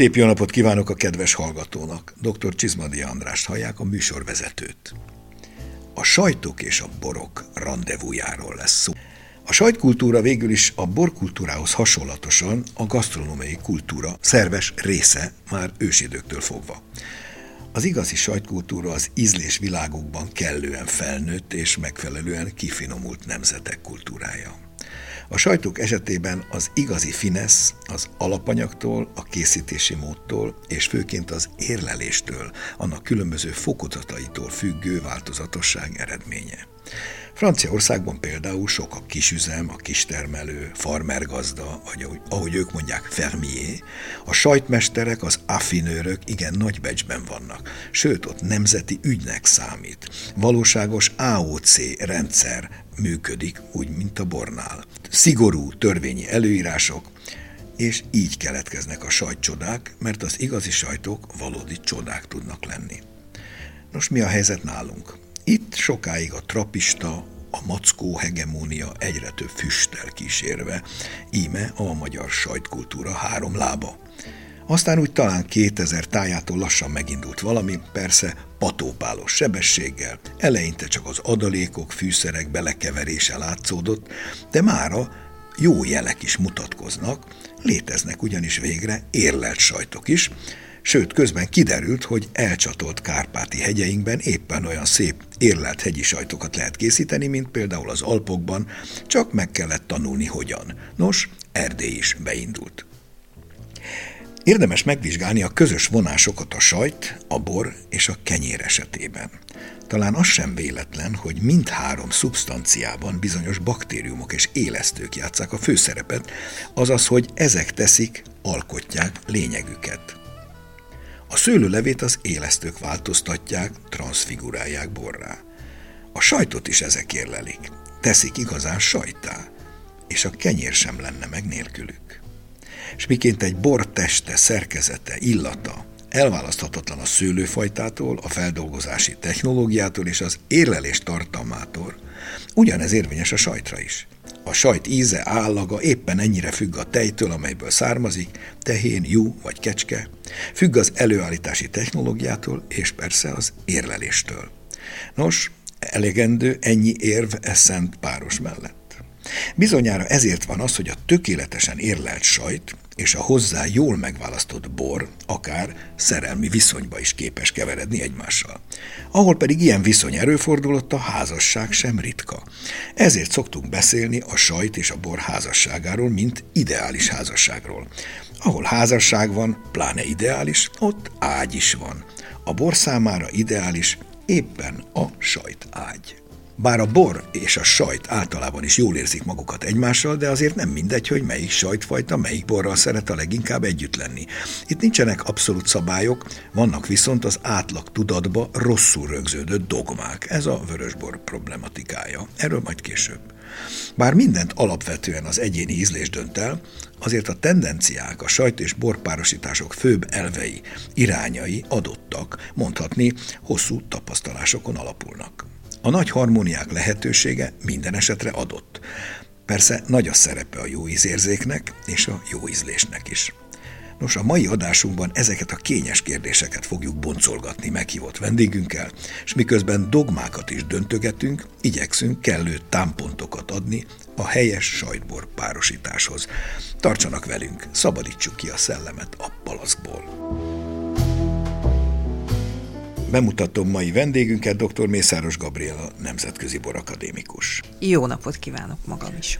Szép jó napot kívánok a kedves hallgatónak. Dr. Csizmadi Andrást hallják, a műsorvezetőt. A sajtok és a borok rendezvújáról lesz szó. A sajtkultúra végül is a borkultúrához hasonlatosan a gasztronómiai kultúra szerves része már ősidőktől fogva. Az igazi sajtkultúra az ízlés világokban kellően felnőtt és megfelelően kifinomult nemzetek kultúrája. A sajtók esetében az igazi finesz az alapanyagtól, a készítési módtól és főként az érleléstől, annak különböző fokozataitól függő változatosság eredménye. Franciaországban például sok a kisüzem, a kistermelő, farmergazda, ahogy, ahogy ők mondják, fermier. A sajtmesterek, az affinőrök igen nagy becsben vannak, sőt ott nemzeti ügynek számít. Valóságos AOC rendszer működik, úgy, mint a bornál. Szigorú törvényi előírások, és így keletkeznek a sajtcsodák, mert az igazi sajtok valódi csodák tudnak lenni. Nos, mi a helyzet nálunk? Itt sokáig a trapista, a mackó hegemónia egyre több füsttel kísérve, íme a magyar sajtkultúra három lába. Aztán úgy talán 2000 tájától lassan megindult valami, persze patópálos sebességgel, eleinte csak az adalékok, fűszerek belekeverése látszódott, de mára jó jelek is mutatkoznak, léteznek ugyanis végre érlelt sajtok is, sőt közben kiderült, hogy elcsatolt Kárpáti hegyeinkben éppen olyan szép érlelt hegyi sajtokat lehet készíteni, mint például az Alpokban, csak meg kellett tanulni hogyan. Nos, Erdély is beindult. Érdemes megvizsgálni a közös vonásokat a sajt, a bor és a kenyér esetében. Talán az sem véletlen, hogy mindhárom szubstanciában bizonyos baktériumok és élesztők játszák a főszerepet, azaz, hogy ezek teszik, alkotják lényegüket. A szőlőlevét az élesztők változtatják, transfigurálják borrá. A sajtot is ezek érlelik, teszik igazán sajtá, és a kenyér sem lenne meg nélkülük. És miként egy bor teste, szerkezete, illata elválaszthatatlan a szőlőfajtától, a feldolgozási technológiától és az érlelés tartalmától, ugyanez érvényes a sajtra is. A sajt íze, állaga éppen ennyire függ a tejtől, amelyből származik, tehén, jú vagy kecske, függ az előállítási technológiától és persze az érleléstől. Nos, elegendő ennyi érv eszent páros mellett. Bizonyára ezért van az, hogy a tökéletesen érlelt sajt és a hozzá jól megválasztott bor akár szerelmi viszonyba is képes keveredni egymással. Ahol pedig ilyen viszony erőfordulott, a házasság sem ritka. Ezért szoktunk beszélni a sajt és a bor házasságáról, mint ideális házasságról. Ahol házasság van, pláne ideális, ott ágy is van. A bor számára ideális éppen a sajt ágy. Bár a bor és a sajt általában is jól érzik magukat egymással, de azért nem mindegy, hogy melyik sajtfajta melyik borral szeret a leginkább együtt lenni. Itt nincsenek abszolút szabályok, vannak viszont az átlag tudatba rosszul rögződött dogmák. Ez a vörösbor problematikája. Erről majd később. Bár mindent alapvetően az egyéni ízlés dönt el, azért a tendenciák, a sajt és borpárosítások főbb elvei, irányai adottak, mondhatni hosszú tapasztalásokon alapulnak. A nagy harmóniák lehetősége minden esetre adott. Persze nagy a szerepe a jó ízérzéknek és a jó ízlésnek is. Nos, a mai adásunkban ezeket a kényes kérdéseket fogjuk boncolgatni meghívott vendégünkkel, és miközben dogmákat is döntögetünk, igyekszünk kellő támpontokat adni a helyes sajtbor párosításhoz. Tartsanak velünk, szabadítsuk ki a szellemet a palaszkból. Bemutatom mai vendégünket, dr. Mészáros Gabriela, nemzetközi borakadémikus. Jó napot kívánok magam is!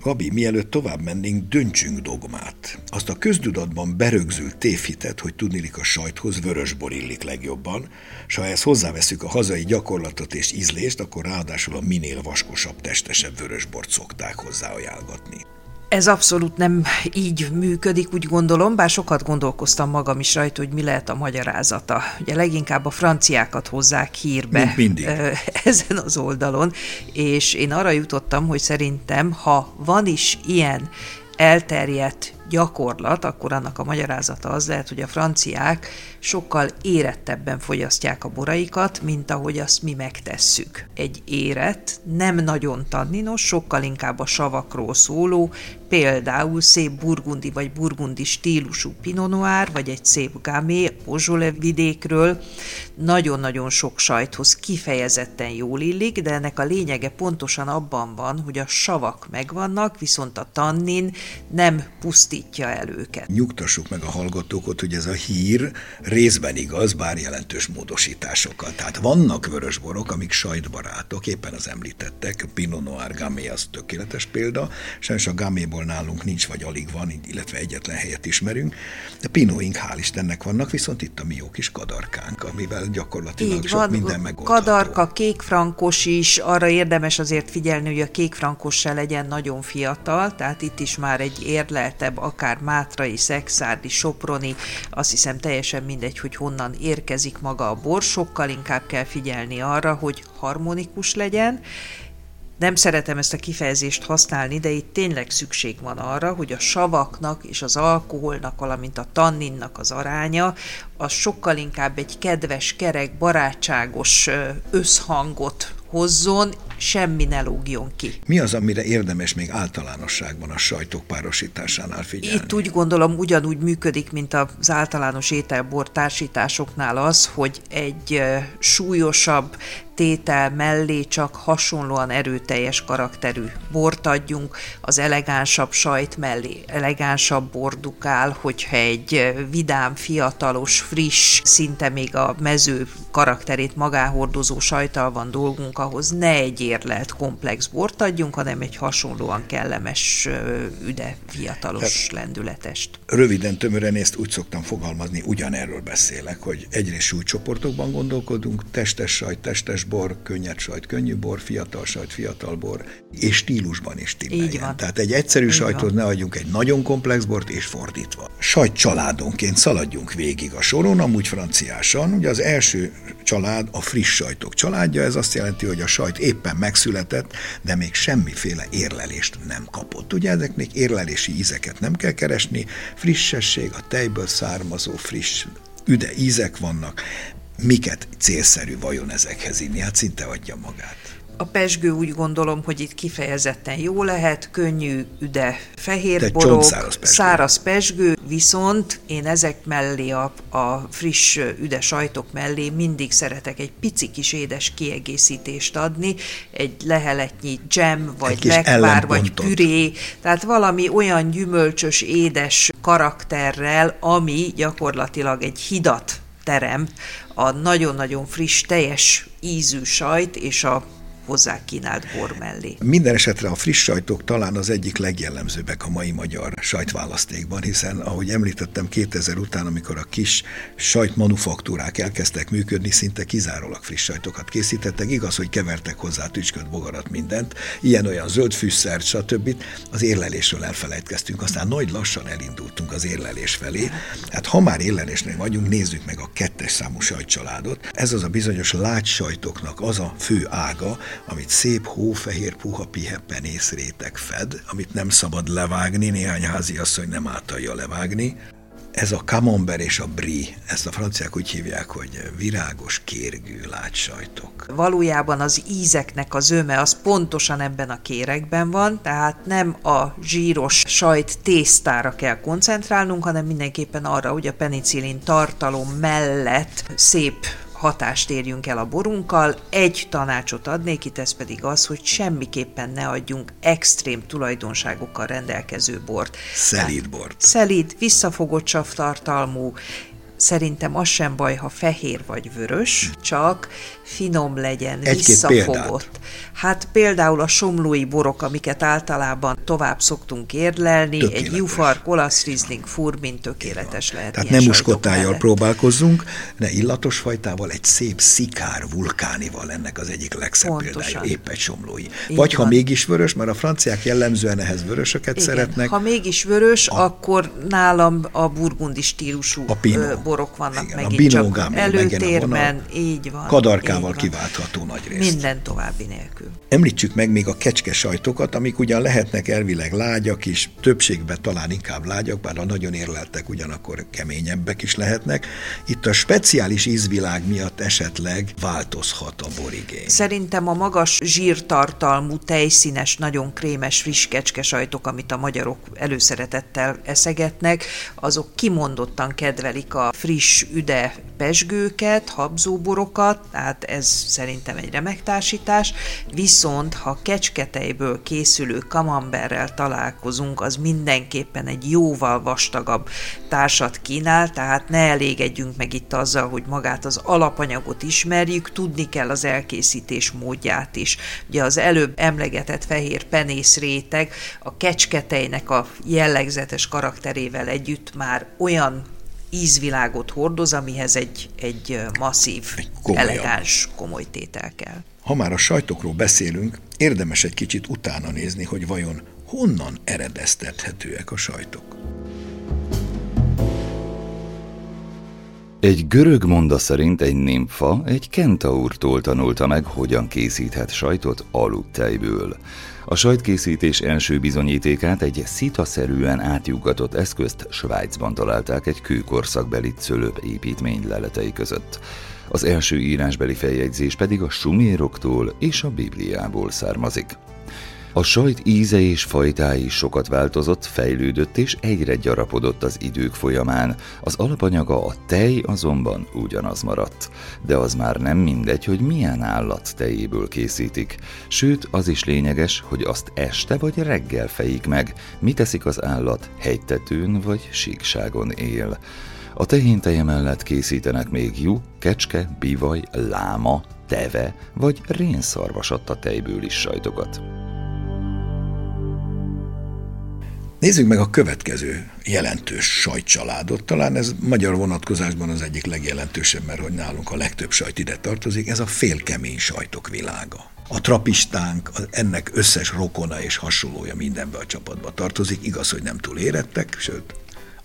Gabi, mielőtt tovább mennénk, döntsünk dogmát. Azt a köztudatban berögzült tévhitet, hogy tudnilik a sajthoz vörösbor illik legjobban, és ha ezt hozzáveszünk a hazai gyakorlatot és ízlést, akkor ráadásul a minél vaskosabb, testesebb vörösbort szokták hozzáajánlgatni. Ez abszolút nem így működik, úgy gondolom, bár sokat gondolkoztam magam is rajta, hogy mi lehet a magyarázata. Ugye leginkább a franciákat hozzák hírbe mindig. ezen az oldalon, és én arra jutottam, hogy szerintem, ha van is ilyen elterjedt gyakorlat, akkor annak a magyarázata az lehet, hogy a franciák sokkal érettebben fogyasztják a boraikat, mint ahogy azt mi megtesszük. Egy éret nem nagyon tanninos, sokkal inkább a savakról szóló, például szép burgundi vagy burgundi stílusú Pinot Noir, vagy egy szép Gamay, Beaujolais vidékről, nagyon-nagyon sok sajthoz kifejezetten jól illik, de ennek a lényege pontosan abban van, hogy a savak megvannak, viszont a tannin nem pusztítja el őket. Nyugtassuk meg a hallgatókat, hogy ez a hír részben igaz, bár jelentős módosításokkal. Tehát vannak vörösborok, amik sajtbarátok, éppen az említettek, Pinot Noir Gamay az tökéletes példa, sajnos a Gaméból nálunk nincs, vagy alig van, illetve egyetlen helyet ismerünk, de Pinóink hál' Istennek vannak, viszont itt a mi jó kis kadarkánk, amivel gyakorlatilag Így sok van, minden megoldható. Kadarka, kékfrankos is, arra érdemes azért figyelni, hogy a kékfrankos se legyen nagyon fiatal, tehát itt is már egy érleltebb, akár mátrai, szexárdi, soproni, azt hiszem teljesen mindegy, hogy honnan érkezik maga a bor, sokkal inkább kell figyelni arra, hogy harmonikus legyen, nem szeretem ezt a kifejezést használni, de itt tényleg szükség van arra, hogy a savaknak és az alkoholnak, valamint a tanninnak az aránya, az sokkal inkább egy kedves, kerek, barátságos összhangot hozzon, semmi ne lógjon ki. Mi az, amire érdemes még általánosságban a sajtok párosításánál figyelni? Itt úgy gondolom ugyanúgy működik, mint az általános ételbor társításoknál az, hogy egy súlyosabb tétel mellé csak hasonlóan erőteljes karakterű bort adjunk, az elegánsabb sajt mellé elegánsabb bordukál, hogyha egy vidám, fiatalos, friss, szinte még a mező karakterét magáhordozó sajtal van dolgunk, ahhoz ne egy érlelt komplex bort adjunk, hanem egy hasonlóan kellemes, üde, fiatalos Te lendületest. Röviden, tömören ezt úgy szoktam fogalmazni, ugyanerről beszélek, hogy egyrészt súlycsoportokban gondolkodunk, testes sajt, testes bor, könnyed sajt, könnyű bor, fiatal sajt, fiatal bor, és stílusban is timmeljen. Tehát egy egyszerű Így sajtot ne adjunk egy nagyon komplex bort, és fordítva. Sajt családonként szaladjunk végig a soron, amúgy franciásan. Ugye az első család a friss sajtok családja, ez azt jelenti, hogy a sajt éppen megszületett, de még semmiféle érlelést nem kapott. Ugye ezeknek érlelési ízeket nem kell keresni, frissesség, a tejből származó friss üde ízek vannak, miket célszerű vajon ezekhez inni? Hát szinte adja magát. A pesgő úgy gondolom, hogy itt kifejezetten jó lehet, könnyű, üde, fehér borok, száraz pesgő. száraz pesgő, viszont én ezek mellé, a, a friss üde sajtok mellé mindig szeretek egy pici kis édes kiegészítést adni, egy leheletnyi dzsem, vagy lekvár, vagy püré, tehát valami olyan gyümölcsös, édes karakterrel, ami gyakorlatilag egy hidat terem a nagyon-nagyon friss, teljes ízű sajt és a hozzá kínált bor mellé. Minden esetre a friss sajtok talán az egyik legjellemzőbbek a mai magyar sajtválasztékban, hiszen ahogy említettem 2000 után, amikor a kis sajtmanufaktúrák elkezdtek működni, szinte kizárólag friss sajtokat készítettek. Igaz, hogy kevertek hozzá tücsköt, bogarat, mindent, ilyen-olyan zöld fűszert, stb. Az érlelésről elfelejtkeztünk, aztán nagy lassan elindultunk az érlelés felé. Hát ha már érlelésnél vagyunk, nézzük meg a kettes számú sajtcsaládot. Ez az a bizonyos lágysajtoknak az a fő ága, amit szép hófehér puha pihe penész réteg fed, amit nem szabad levágni, néhány háziasszony nem általja levágni. Ez a camembert és a brie, ezt a franciák úgy hívják, hogy virágos, kérgű látsajtok. Valójában az ízeknek az öme az pontosan ebben a kérekben van, tehát nem a zsíros sajt tésztára kell koncentrálnunk, hanem mindenképpen arra, hogy a penicillin tartalom mellett szép hatást érjünk el a borunkkal. Egy tanácsot adnék itt, ez pedig az, hogy semmiképpen ne adjunk extrém tulajdonságokkal rendelkező bort. Szelíd bort. Szelíd, visszafogott savtartalmú, Szerintem az sem baj, ha fehér vagy vörös, csak finom legyen, Egy-két visszafogott. Példát. Hát például a somlói borok, amiket általában tovább szoktunk érlelni, tökéletes. egy Jufar, Kolasz Riesling, Furbin tökéletes lehet. Tehát nem muskottájjal próbálkozzunk, de illatos fajtával, egy szép szikár vulkánival ennek az egyik legszebb Pontosan. példája, épp egy somlói. Így Vagy van. ha mégis vörös, mert a franciák jellemzően ehhez vörösöket Igen. szeretnek. Ha mégis vörös, a, akkor nálam a burgundi stílusú a borok vannak Igen, megint csak előtérben, így van. Kadarkával így van. kiváltható nagy részt. Minden további nélkül. Említsük meg még a kecske sajtokat, amik ugyan lehetnek elvileg lágyak is, többségben talán inkább lágyak, bár a nagyon érleltek ugyanakkor keményebbek is lehetnek. Itt a speciális ízvilág miatt esetleg változhat a borigény. Szerintem a magas zsírtartalmú, tejszínes, nagyon krémes, friss kecske sajtok, amit a magyarok előszeretettel eszegetnek, azok kimondottan kedvelik a friss, üde pesgőket, habzóborokat, tehát ez szerintem egy remek társítás, viszont ha kecsketejből készülő kamamberrel találkozunk, az mindenképpen egy jóval vastagabb társat kínál, tehát ne elégedjünk meg itt azzal, hogy magát az alapanyagot ismerjük, tudni kell az elkészítés módját is. Ugye az előbb emlegetett fehér penész réteg a kecsketejnek a jellegzetes karakterével együtt már olyan ízvilágot hordoz, amihez egy, egy masszív, egy elegáns, komoly tétel kell. Ha már a sajtokról beszélünk, érdemes egy kicsit utána nézni, hogy vajon honnan eredeztethetőek a sajtok. Egy görög monda szerint egy nimfa egy kentaurtól tanulta meg, hogyan készíthet sajtot aludtejből. A sajtkészítés első bizonyítékát egy szitaszerűen átjugatott eszközt Svájcban találták egy kőkorszakbeli cölöp építmény leletei között. Az első írásbeli feljegyzés pedig a suméroktól és a Bibliából származik. A sajt íze és fajtái sokat változott, fejlődött és egyre gyarapodott az idők folyamán. Az alapanyaga a tej azonban ugyanaz maradt. De az már nem mindegy, hogy milyen állat tejéből készítik. Sőt, az is lényeges, hogy azt este vagy reggel fejik meg, mi teszik az állat, hegytetőn vagy síkságon él. A tehénteje mellett készítenek még jú, kecske, bivaj, láma, teve vagy rénszarvasatta tejből is sajtokat. Nézzük meg a következő jelentős sajtcsaládot. Talán ez magyar vonatkozásban az egyik legjelentősebb, mert hogy nálunk a legtöbb sajt ide tartozik, ez a félkemény sajtok világa. A trapistánk, ennek összes rokona és hasonlója mindenbe a csapatba tartozik. Igaz, hogy nem túl érettek, sőt,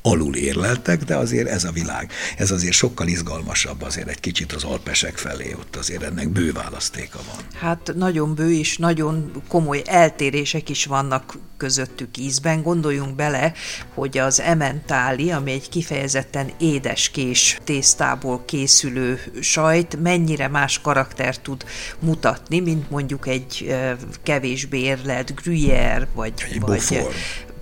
alul érleltek, de azért ez a világ, ez azért sokkal izgalmasabb azért egy kicsit az alpesek felé, ott azért ennek bő választéka van. Hát nagyon bő és nagyon komoly eltérések is vannak közöttük ízben. Gondoljunk bele, hogy az ementáli, ami egy kifejezetten édeskés tésztából készülő sajt, mennyire más karaktert tud mutatni, mint mondjuk egy kevésbé érlelt gruyère, vagy, egy vagy,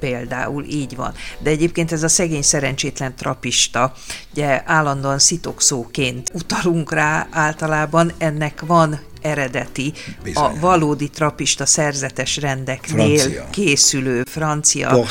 például így van. De egyébként ez a szegény szerencsétlen trapista, ugye állandóan szitokszóként utalunk rá általában, ennek van eredeti, Bizony. a valódi trapista szerzetes rendeknél francia. készülő francia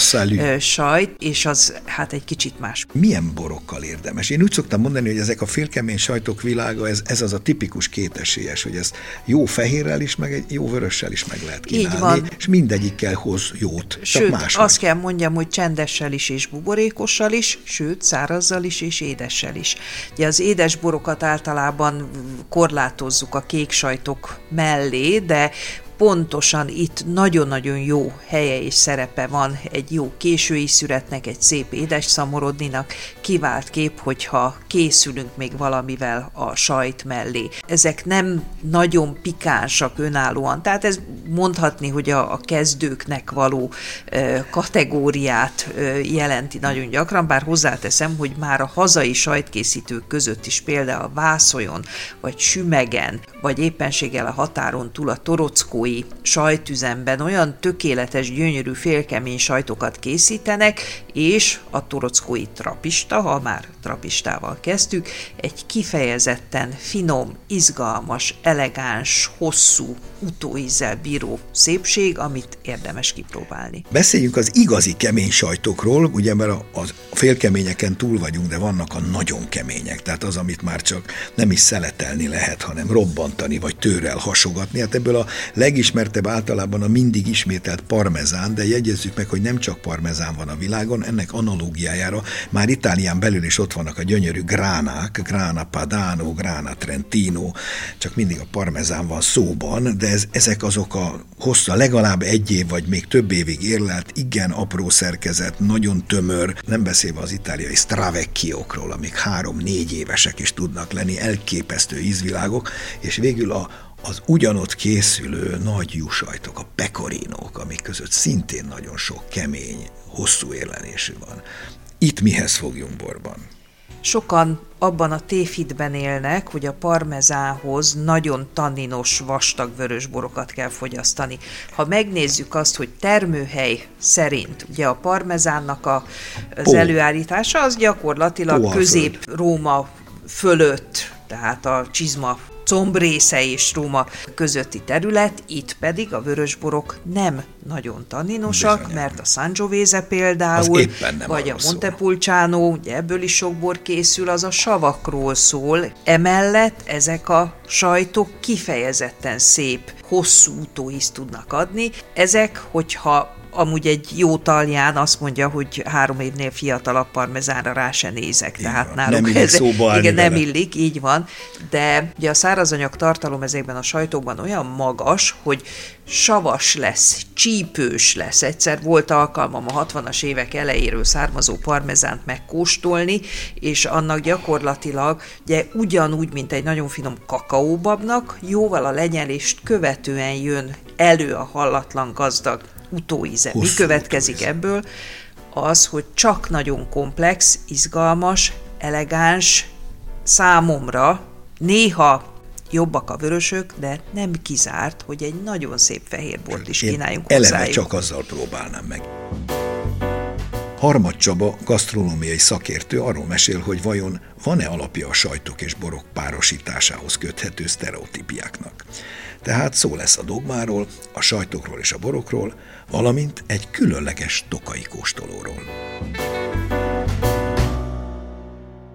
sajt, és az hát egy kicsit más. Milyen borokkal érdemes? Én úgy szoktam mondani, hogy ezek a félkemény sajtok világa, ez, ez az a tipikus kétesélyes, hogy ez jó fehérrel is, meg egy jó vörössel is meg lehet kínálni, Így van. és mindegyikkel hoz jót, sőt, más. azt kell mondjam, hogy csendessel is és buborékossal is, sőt, szárazzal is és édessel is. Ugye az édes borokat általában korlátozzuk a kék sajt sajtok mellé, de pontosan itt nagyon-nagyon jó helye és szerepe van egy jó késői szüretnek, egy szép édes szamorodninak, kivált kép, hogyha készülünk még valamivel a sajt mellé. Ezek nem nagyon pikánsak önállóan, tehát ez mondhatni, hogy a, a kezdőknek való e, kategóriát e, jelenti nagyon gyakran, bár hozzáteszem, hogy már a hazai sajtkészítők között is például a Vászolyon, vagy Sümegen, vagy éppenséggel a határon túl a Torockó marokkói sajtüzemben olyan tökéletes, gyönyörű, félkemény sajtokat készítenek, és a torockói trapista, ha már trapistával kezdtük, egy kifejezetten finom, izgalmas, elegáns, hosszú, utóízzel bíró szépség, amit érdemes kipróbálni. Beszéljünk az igazi kemény sajtokról, ugye mert a, a félkeményeken túl vagyunk, de vannak a nagyon kemények, tehát az, amit már csak nem is szeletelni lehet, hanem robbantani, vagy tőrrel hasogatni. Hát ebből a leg legismertebb általában a mindig ismételt parmezán, de jegyezzük meg, hogy nem csak parmezán van a világon, ennek analógiájára már Itálián belül is ott vannak a gyönyörű gránák, grána padano, grána trentino, csak mindig a parmezán van szóban, de ez, ezek azok a hossza legalább egy év vagy még több évig érlelt, igen apró szerkezet, nagyon tömör, nem beszélve az itáliai stravecchiokról, amik három-négy évesek is tudnak lenni, elképesztő ízvilágok, és végül a, az ugyanott készülő nagy jusajtok, a pekorinók, amik között szintén nagyon sok kemény, hosszú érlenésű van. Itt mihez fogjunk borban? Sokan abban a tévhitben élnek, hogy a parmezához nagyon tanninos, vastag vörösborokat kell fogyasztani. Ha megnézzük azt, hogy termőhely szerint ugye a parmezánnak a, az Pó. előállítása az gyakorlatilag közép-Róma fölött, tehát a csizma combrésze és Róma közötti terület, itt pedig a vörösborok nem nagyon tanninosak, Bizony. mert a Sangiovese például, vagy a Montepulciano, ugye ebből is sok bor készül, az a savakról szól. Emellett ezek a sajtok kifejezetten szép, hosszú utóízt tudnak adni. Ezek, hogyha amúgy egy jó talján azt mondja, hogy három évnél fiatalabb parmezánra rá se nézek, így tehát van. náluk nem ez, szóba igen, nem illik, így van, de ugye a szárazanyag tartalom ezekben a sajtókban olyan magas, hogy savas lesz, csípős lesz. Egyszer volt alkalmam a 60-as évek elejéről származó parmezánt megkóstolni, és annak gyakorlatilag ugye ugyanúgy, mint egy nagyon finom kakaóbabnak, jóval a lenyelést követően jön elő a hallatlan gazdag utóíze. Hosszú Mi következik utóíze. ebből? Az, hogy csak nagyon komplex, izgalmas, elegáns, számomra néha jobbak a vörösök, de nem kizárt, hogy egy nagyon szép fehérbort is kínáljunk Én eleve csak azzal próbálnám meg. Harmad Csaba, gasztronómiai szakértő arról mesél, hogy vajon van-e alapja a sajtok és borok párosításához köthető sztereotípiáknak. Tehát szó lesz a dogmáról, a sajtokról és a borokról, valamint egy különleges tokai kóstolóról.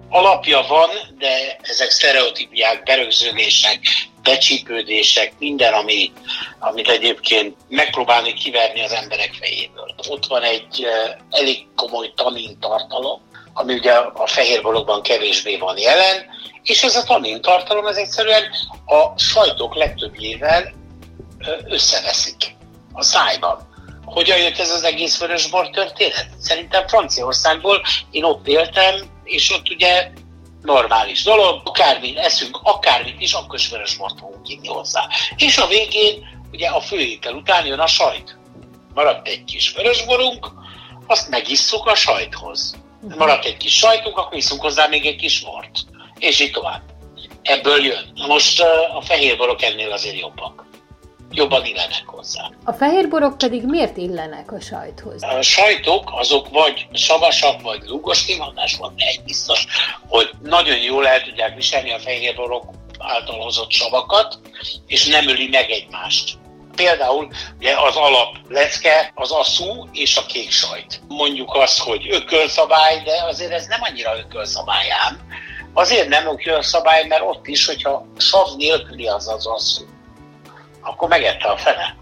Alapja van, de ezek sztereotípiák, berögződések, becsípődések, minden, ami, amit egyébként megpróbálni kiverni az emberek fejéből. Ott van egy elég komoly tanin tartalom, ami ugye a fehér bologban kevésbé van jelen, és ez a tanin tartalom ez egyszerűen a sajtok legtöbbjével összeveszik a szájban. Hogyan jött ez az egész vörösbor történet? Szerintem Franciaországból én ott éltem, és ott ugye normális dolog, akármit eszünk, akármit is, akkor is vörösbort fogunk inni hozzá. És a végén ugye a főétel után jön a sajt. Maradt egy kis vörösborunk, azt megisszuk a sajthoz. Maradt egy kis sajtunk, akkor iszunk hozzá még egy kis bort. És így tovább. Ebből jön. Most a fehérborok ennél azért jobbak jobban illenek hozzá. A fehérborok pedig miért illenek a sajthoz? A sajtok azok vagy savasak, vagy lúgos kimondás van, egy biztos, hogy nagyon jól el tudják viselni a fehérborok által hozott savakat, és nem öli meg egymást. Például ugye az alap lecke az a szú és a kék sajt. Mondjuk azt, hogy ökölszabály, de azért ez nem annyira ökölszabályán. Azért nem ökölszabály, mert ott is, hogyha sav nélküli az az asszú, akkor megette a fene.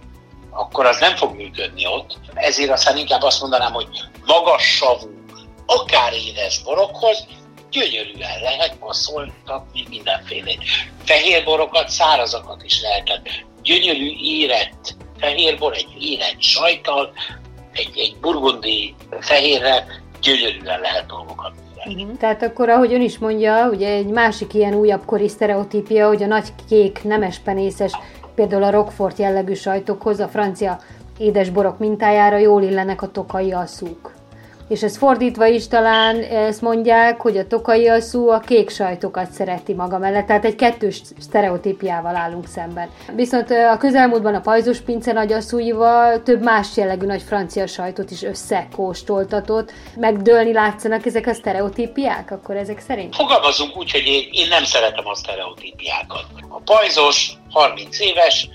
Akkor az nem fog működni ott. Ezért aztán inkább azt mondanám, hogy magas savú, akár édes borokhoz, gyönyörűen lehet passzoltatni mindenfélét. Fehér borokat, szárazakat is lehetett. Gyönyörű érett fehérbor, egy érett sajtal, egy, egy burgundi fehérre gyönyörűen lehet dolgokat. Tehát akkor, ahogy ön is mondja, ugye egy másik ilyen újabb kori sztereotípia, hogy a nagy kék, nemes penészes Például a Rockfort jellegű sajtokhoz a francia édesborok mintájára jól illenek a tokai asszúk. És ez fordítva is talán ezt mondják, hogy a tokai asszú a kék sajtokat szereti maga mellett, tehát egy kettős sztereotípiával állunk szemben. Viszont a közelmúltban a pajzos pince nagyasszúival több más jellegű nagy francia sajtot is összekóstoltatott. Megdőlni látszanak ezek a sztereotípiák, akkor ezek szerint? Fogalmazunk úgy, hogy én, én nem szeretem a sztereotípiákat. A pajzos 30 éves,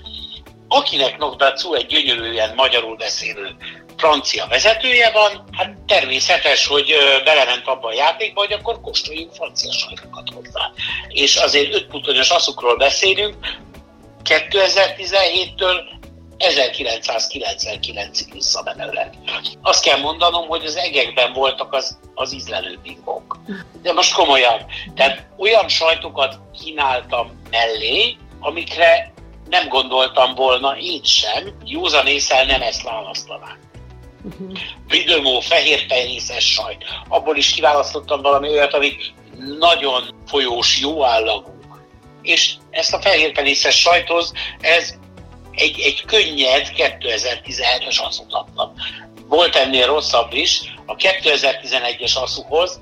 akinek Nogdacu egy gyönyörűen magyarul beszélő francia vezetője van, hát természetes, hogy belement abba a játékba, hogy akkor kóstoljunk francia sajtokat hozzá. És azért öt putonyos aszukról beszélünk, 2017-től 1999-ig visszamenőleg. Azt kell mondanom, hogy az egekben voltak az, az ízlelő bingok. De most komolyan, tehát olyan sajtokat kínáltam mellé, amikre nem gondoltam volna én sem, józan észel nem ezt választanák. Uh-huh. fehér penészes sajt. Abból is kiválasztottam valami olyat, ami nagyon folyós, jó állagú. És ezt a fehér penészes sajthoz, ez egy, egy könnyed 2017-es aszut adtam. Volt ennél rosszabb is. A 2011-es aszuhoz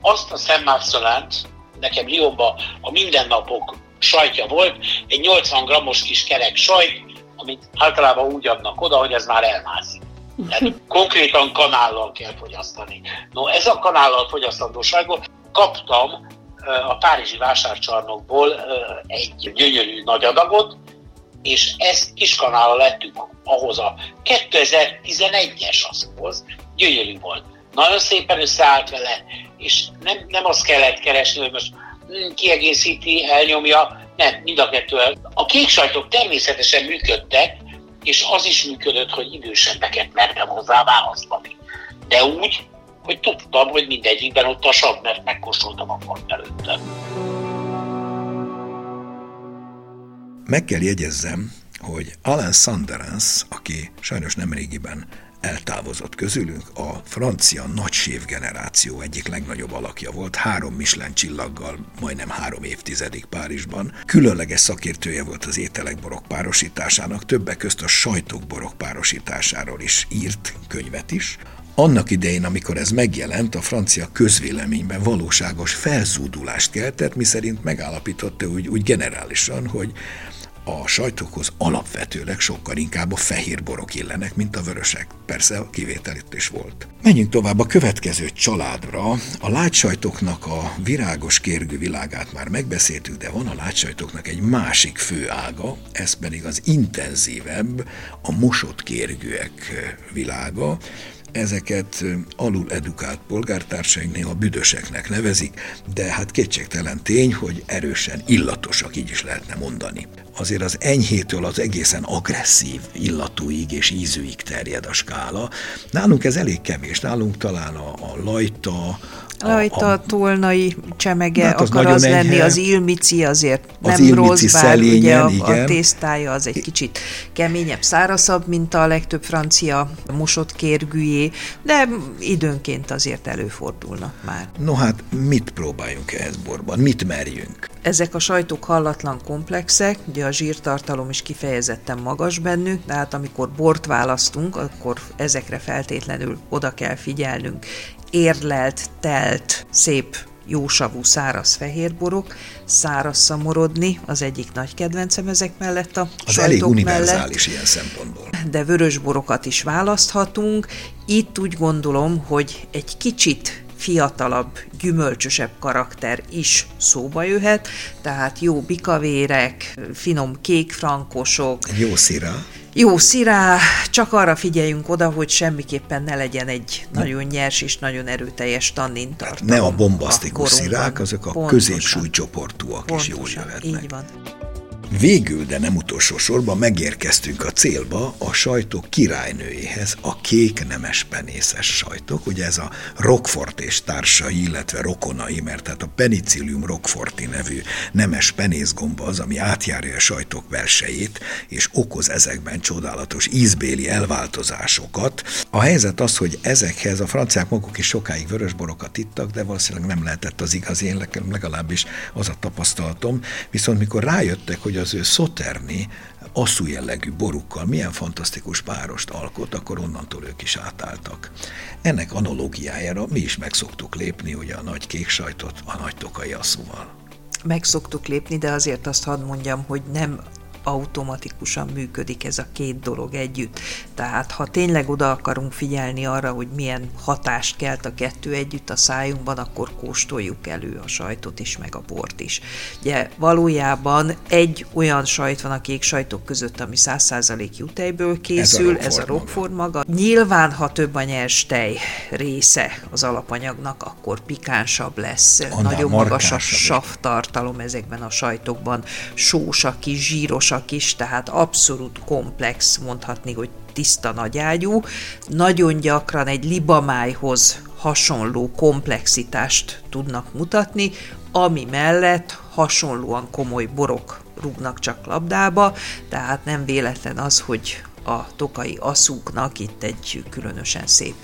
azt a szemmáxolánt, nekem Lyonban a mindennapok sajtja volt, egy 80 grammos kis kerek sajt, amit általában úgy adnak oda, hogy ez már elmászik. Tehát konkrétan kanállal kell fogyasztani. No, ez a kanállal fogyasztandó sajtból kaptam a Párizsi vásárcsarnokból egy gyönyörű nagy adagot, és ezt kiskanállal lettük ahhoz a 2011-es azhoz, gyönyörű volt. Nagyon szépen összeállt vele, és nem, nem azt kellett keresni, hogy most kiegészíti, elnyomja, nem, mind a kettő. A kék sajtok természetesen működtek, és az is működött, hogy idősebbeket mertem hozzá választani. De úgy, hogy tudtam, hogy mindegyikben ott a sav, mert megkóstoltam a pont előttem. Meg kell jegyezzem, hogy Alan Sanderens, aki sajnos nem régiben eltávozott közülünk, a francia nagysév generáció egyik legnagyobb alakja volt, három Michelin csillaggal, majdnem három évtizedig Párizsban. Különleges szakértője volt az ételek borok párosításának, többek közt a sajtok borok párosításáról is írt könyvet is. Annak idején, amikor ez megjelent, a francia közvéleményben valóságos felzúdulást keltett, miszerint megállapította úgy, úgy generálisan, hogy a sajtokhoz alapvetőleg sokkal inkább a fehér borok illenek, mint a vörösek. Persze a kivétel itt is volt. Menjünk tovább a következő családra. A látsajtoknak a virágos kérgő világát már megbeszéltük, de van a látsajtoknak egy másik fő ága, ez pedig az intenzívebb, a mosott kérgőek világa, Ezeket alul edukált polgártársaink néha büdöseknek nevezik, de hát kétségtelen tény, hogy erősen illatosak, így is lehetne mondani. Azért az enyhétől az egészen agresszív illatúig és ízűig terjed a skála. Nálunk ez elég kevés, nálunk talán a, a lajta, Rajta a tolnai csemege hát az akar az enyhe. lenni, az ilmici azért az nem ilmici rossz, bár ugye a, a tésztája az egy kicsit keményebb, szárazabb, mint a legtöbb francia mosott kérgűjé, de időnként azért előfordulnak már. No hát mit próbáljunk ehhez borban? Mit merjünk? Ezek a sajtok hallatlan komplexek, ugye a zsírtartalom is kifejezetten magas bennük, tehát amikor bort választunk, akkor ezekre feltétlenül oda kell figyelnünk érlelt, telt, szép jósavú száraz fehérborok, száraz szamorodni, az egyik nagy kedvencem ezek mellett a Az elég univerzális mellett, ilyen szempontból. De vörösborokat is választhatunk. Itt úgy gondolom, hogy egy kicsit fiatalabb, gyümölcsösebb karakter is szóba jöhet, tehát jó bikavérek, finom kékfrankosok. Jó szíra jó szirá, csak arra figyeljünk oda, hogy semmiképpen ne legyen egy ne. nagyon nyers és nagyon erőteljes tannin tartalom. Ne a bombasztikus a szirák, azok a középsúlycsoportúak is jól jöhetnek. Így van. Végül, de nem utolsó sorban megérkeztünk a célba, a sajtok királynőjéhez, a kék nemes penészes sajtok, ugye ez a Rockfort és társai, illetve rokonai, mert tehát a Penicillium rockforti nevű nemes penészgomba az, ami átjárja a sajtok versejét, és okoz ezekben csodálatos ízbéli elváltozásokat. A helyzet az, hogy ezekhez a franciák maguk is sokáig vörösborokat ittak, de valószínűleg nem lehetett az igaz, én legalábbis az a tapasztalatom, viszont mikor rájöttek, hogy az ő szoterni asszú jellegű borukkal milyen fantasztikus párost alkot, akkor onnantól ők is átálltak. Ennek analógiájára mi is meg szoktuk lépni ugye a nagy kék sajtot a nagy tokai asszúval. Meg szoktuk lépni, de azért azt hadd mondjam, hogy nem automatikusan működik ez a két dolog együtt. Tehát ha tényleg oda akarunk figyelni arra, hogy milyen hatást kelt a kettő együtt a szájunkban, akkor kóstoljuk elő a sajtot is, meg a bort is. Ugye valójában egy olyan sajt van a kék sajtok között, ami 100% jutejből készül, ez a rockford maga. maga. Nyilván, ha több a nyers tej része az alapanyagnak, akkor pikánsabb lesz, Annál nagyon magas a savtartalom ezekben a sajtokban, sós, kis zsíros magasak is, tehát abszolút komplex, mondhatni, hogy tiszta nagyágyú, nagyon gyakran egy libamájhoz hasonló komplexitást tudnak mutatni, ami mellett hasonlóan komoly borok rúgnak csak labdába, tehát nem véletlen az, hogy a tokai aszúknak itt egy különösen szép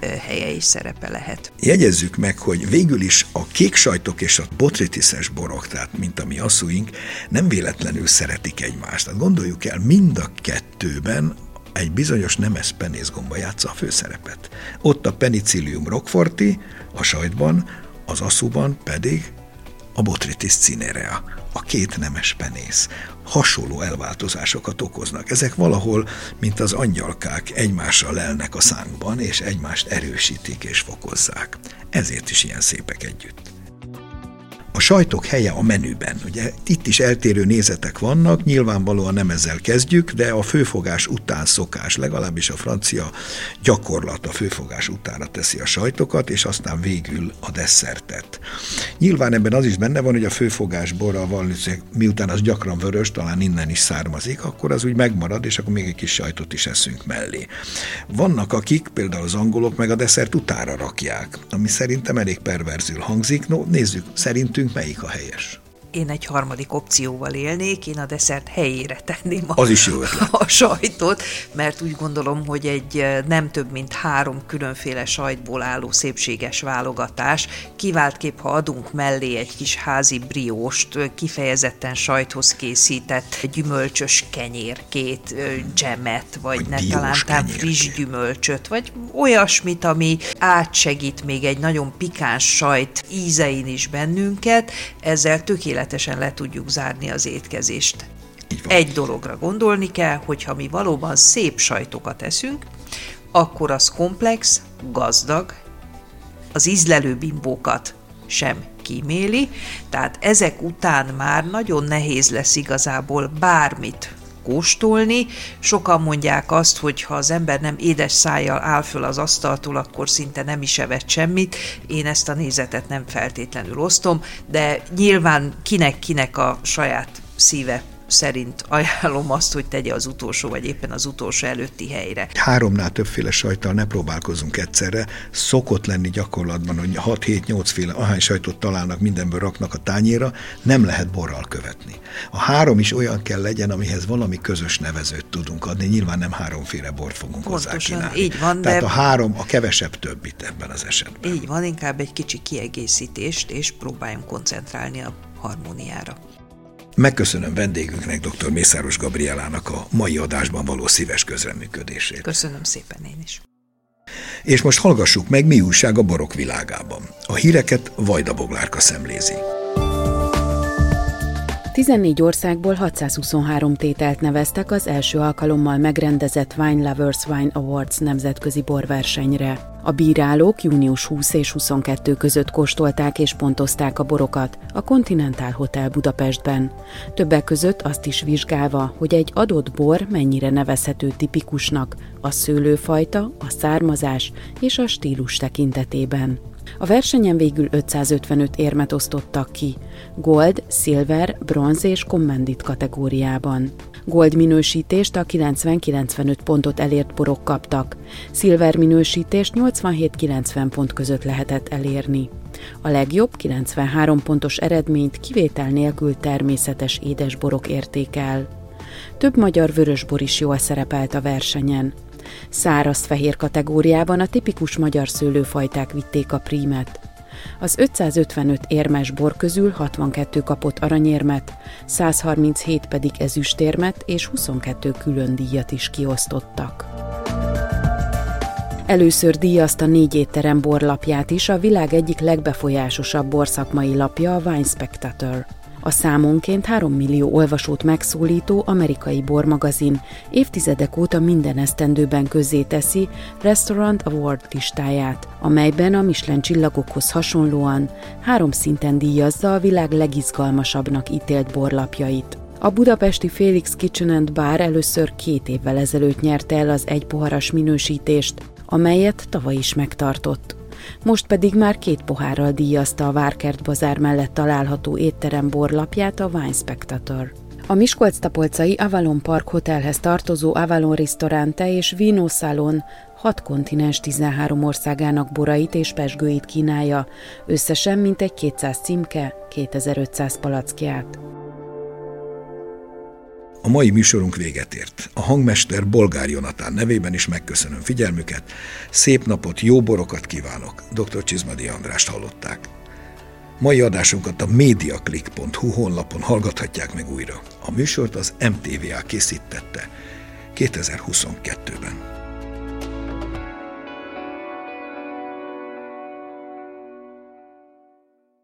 helye és szerepe lehet. Jegyezzük meg, hogy végül is a kék sajtok és a botritiszes borok, tehát mint a mi asszúink, nem véletlenül szeretik egymást. Tehát gondoljuk el, mind a kettőben egy bizonyos nemes penészgomba játsza a főszerepet. Ott a penicillium rockforti, a sajtban, az asszúban pedig a Botrytis cinerea, a két nemes penész. Hasonló elváltozásokat okoznak. Ezek valahol, mint az angyalkák, egymással lelnek a szánkban, és egymást erősítik és fokozzák. Ezért is ilyen szépek együtt. A sajtok helye a menüben. Ugye itt is eltérő nézetek vannak, nyilvánvalóan nem ezzel kezdjük, de a főfogás után szokás, legalábbis a francia gyakorlat a főfogás utára teszi a sajtokat, és aztán végül a desszertet. Nyilván ebben az is benne van, hogy a főfogás borra valószínűleg miután az gyakran vörös, talán innen is származik, akkor az úgy megmarad, és akkor még egy kis sajtot is eszünk mellé. Vannak akik, például az angolok meg a desszert utára rakják, ami szerintem elég perverzül hangzik. No, nézzük, szerintünk szerintünk melyik a helyes? Én egy harmadik opcióval élnék, én a desszert helyére tenném a, az is jó ötlet. a sajtot, mert úgy gondolom, hogy egy nem több mint három különféle sajtból álló szépséges válogatás, kiváltképp, ha adunk mellé egy kis házi brióst, kifejezetten sajthoz készített gyümölcsös kenyérkét, dzsemet, vagy, vagy ne talán friss gyümölcsöt, vagy olyasmit, ami átsegít még egy nagyon pikáns sajt ízein is bennünket, ezzel tökéletes tökéletesen le tudjuk zárni az étkezést. Egy dologra gondolni kell, hogyha mi valóban szép sajtokat eszünk, akkor az komplex, gazdag, az ízlelő bimbókat sem kíméli, tehát ezek után már nagyon nehéz lesz igazából bármit kóstolni. Sokan mondják azt, hogy ha az ember nem édes szájjal áll föl az asztaltól, akkor szinte nem is evett semmit. Én ezt a nézetet nem feltétlenül osztom, de nyilván kinek-kinek a saját szíve szerint ajánlom azt, hogy tegye az utolsó, vagy éppen az utolsó előtti helyre. Háromnál többféle sajttal ne próbálkozunk egyszerre. Szokott lenni gyakorlatban, hogy 6-7-8 féle, ahány sajtot találnak, mindenből raknak a tányéra, nem lehet borral követni. A három is olyan kell legyen, amihez valami közös nevezőt tudunk adni. Nyilván nem háromféle bort fogunk Pontosan, hozzá kínálni. így van. Tehát de... a három a kevesebb többit ebben az esetben. Így van, inkább egy kicsi kiegészítést, és próbáljunk koncentrálni a harmóniára. Megköszönöm vendégünknek, dr. Mészáros Gabrielának a mai adásban való szíves közreműködését. Köszönöm szépen én is. És most hallgassuk meg, mi újság a barok világában. A híreket Vajda Boglárka szemlézi. 14 országból 623 tételt neveztek az első alkalommal megrendezett Wine Lovers Wine Awards nemzetközi borversenyre. A bírálók június 20 és 22 között kóstolták és pontozták a borokat a Continental Hotel Budapestben. Többek között azt is vizsgálva, hogy egy adott bor mennyire nevezhető tipikusnak a szőlőfajta, a származás és a stílus tekintetében. A versenyen végül 555 érmet osztottak ki, gold, silver, bronz és commandit kategóriában. Gold minősítést a 90-95 pontot elért borok kaptak, silver minősítést 87-90 pont között lehetett elérni. A legjobb 93 pontos eredményt kivétel nélkül természetes édesborok értékel. Több magyar vörösbor is jól szerepelt a versenyen. Száraz-fehér kategóriában a tipikus magyar szőlőfajták vitték a prímet. Az 555 érmes bor közül 62 kapott aranyérmet, 137 pedig ezüstérmet és 22 külön díjat is kiosztottak. Először díjazta négy étterem borlapját is a világ egyik legbefolyásosabb borszakmai lapja, a Wine Spectator. A számonként 3 millió olvasót megszólító amerikai bormagazin évtizedek óta minden esztendőben teszi Restaurant Award listáját, amelyben a Michelin csillagokhoz hasonlóan három szinten díjazza a világ legizgalmasabbnak ítélt borlapjait. A budapesti Felix Kitchen and Bar először két évvel ezelőtt nyerte el az egy poharas minősítést, amelyet tavaly is megtartott most pedig már két pohárral díjazta a Várkert bazár mellett található étterem borlapját a Wine Spectator. A Miskolc-Tapolcai Avalon Park Hotelhez tartozó Avalon Ristorante és Vino Salon hat kontinens 13 országának borait és pesgőit kínálja, összesen mintegy 200 címke, 2500 palackját. A mai műsorunk véget ért. A hangmester Bolgár Jonatán nevében is megköszönöm figyelmüket. Szép napot, jó borokat kívánok. Dr. Csizmadi Andrást hallották. Mai adásunkat a mediaclick.hu honlapon hallgathatják meg újra. A műsort az MTVA készítette 2022-ben.